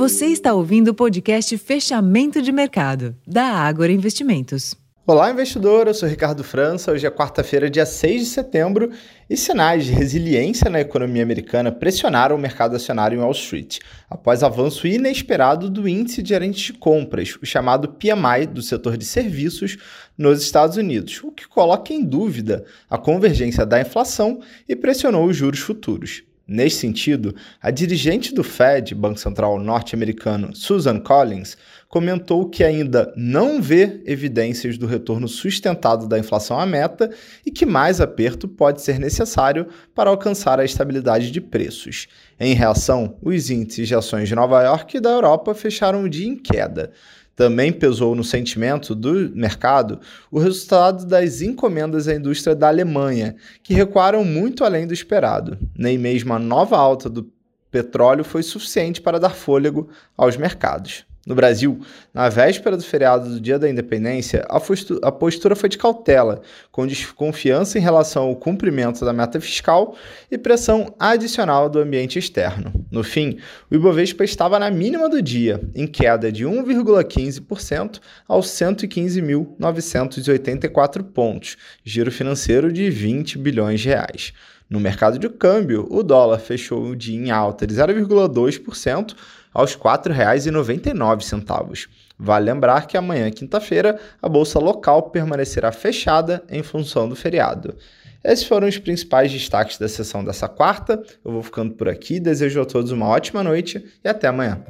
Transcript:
Você está ouvindo o podcast Fechamento de Mercado, da Ágora Investimentos. Olá, investidor. Eu sou Ricardo França. Hoje é quarta-feira, dia 6 de setembro, e sinais de resiliência na economia americana pressionaram o mercado acionário em Wall Street, após avanço inesperado do índice de gerentes de compras, o chamado PMI do setor de serviços nos Estados Unidos, o que coloca em dúvida a convergência da inflação e pressionou os juros futuros. Nesse sentido, a dirigente do Fed, Banco Central norte-americano, Susan Collins, comentou que ainda não vê evidências do retorno sustentado da inflação à meta e que mais aperto pode ser necessário para alcançar a estabilidade de preços. Em reação, os índices de ações de Nova York e da Europa fecharam o dia em queda. Também pesou no sentimento do mercado o resultado das encomendas à indústria da Alemanha, que recuaram muito além do esperado. Nem mesmo a nova alta do petróleo foi suficiente para dar fôlego aos mercados. No Brasil, na véspera do feriado do Dia da Independência, a postura foi de cautela, com desconfiança em relação ao cumprimento da meta fiscal e pressão adicional do ambiente externo. No fim, o Ibovespa estava na mínima do dia, em queda de 1,15% aos 115.984 pontos, giro financeiro de 20 bilhões de reais. No mercado de câmbio, o dólar fechou o dia em alta de 0,2% aos R$ 4,99. Vale lembrar que amanhã, quinta-feira, a bolsa local permanecerá fechada em função do feriado. Esses foram os principais destaques da sessão dessa quarta. Eu vou ficando por aqui, desejo a todos uma ótima noite e até amanhã.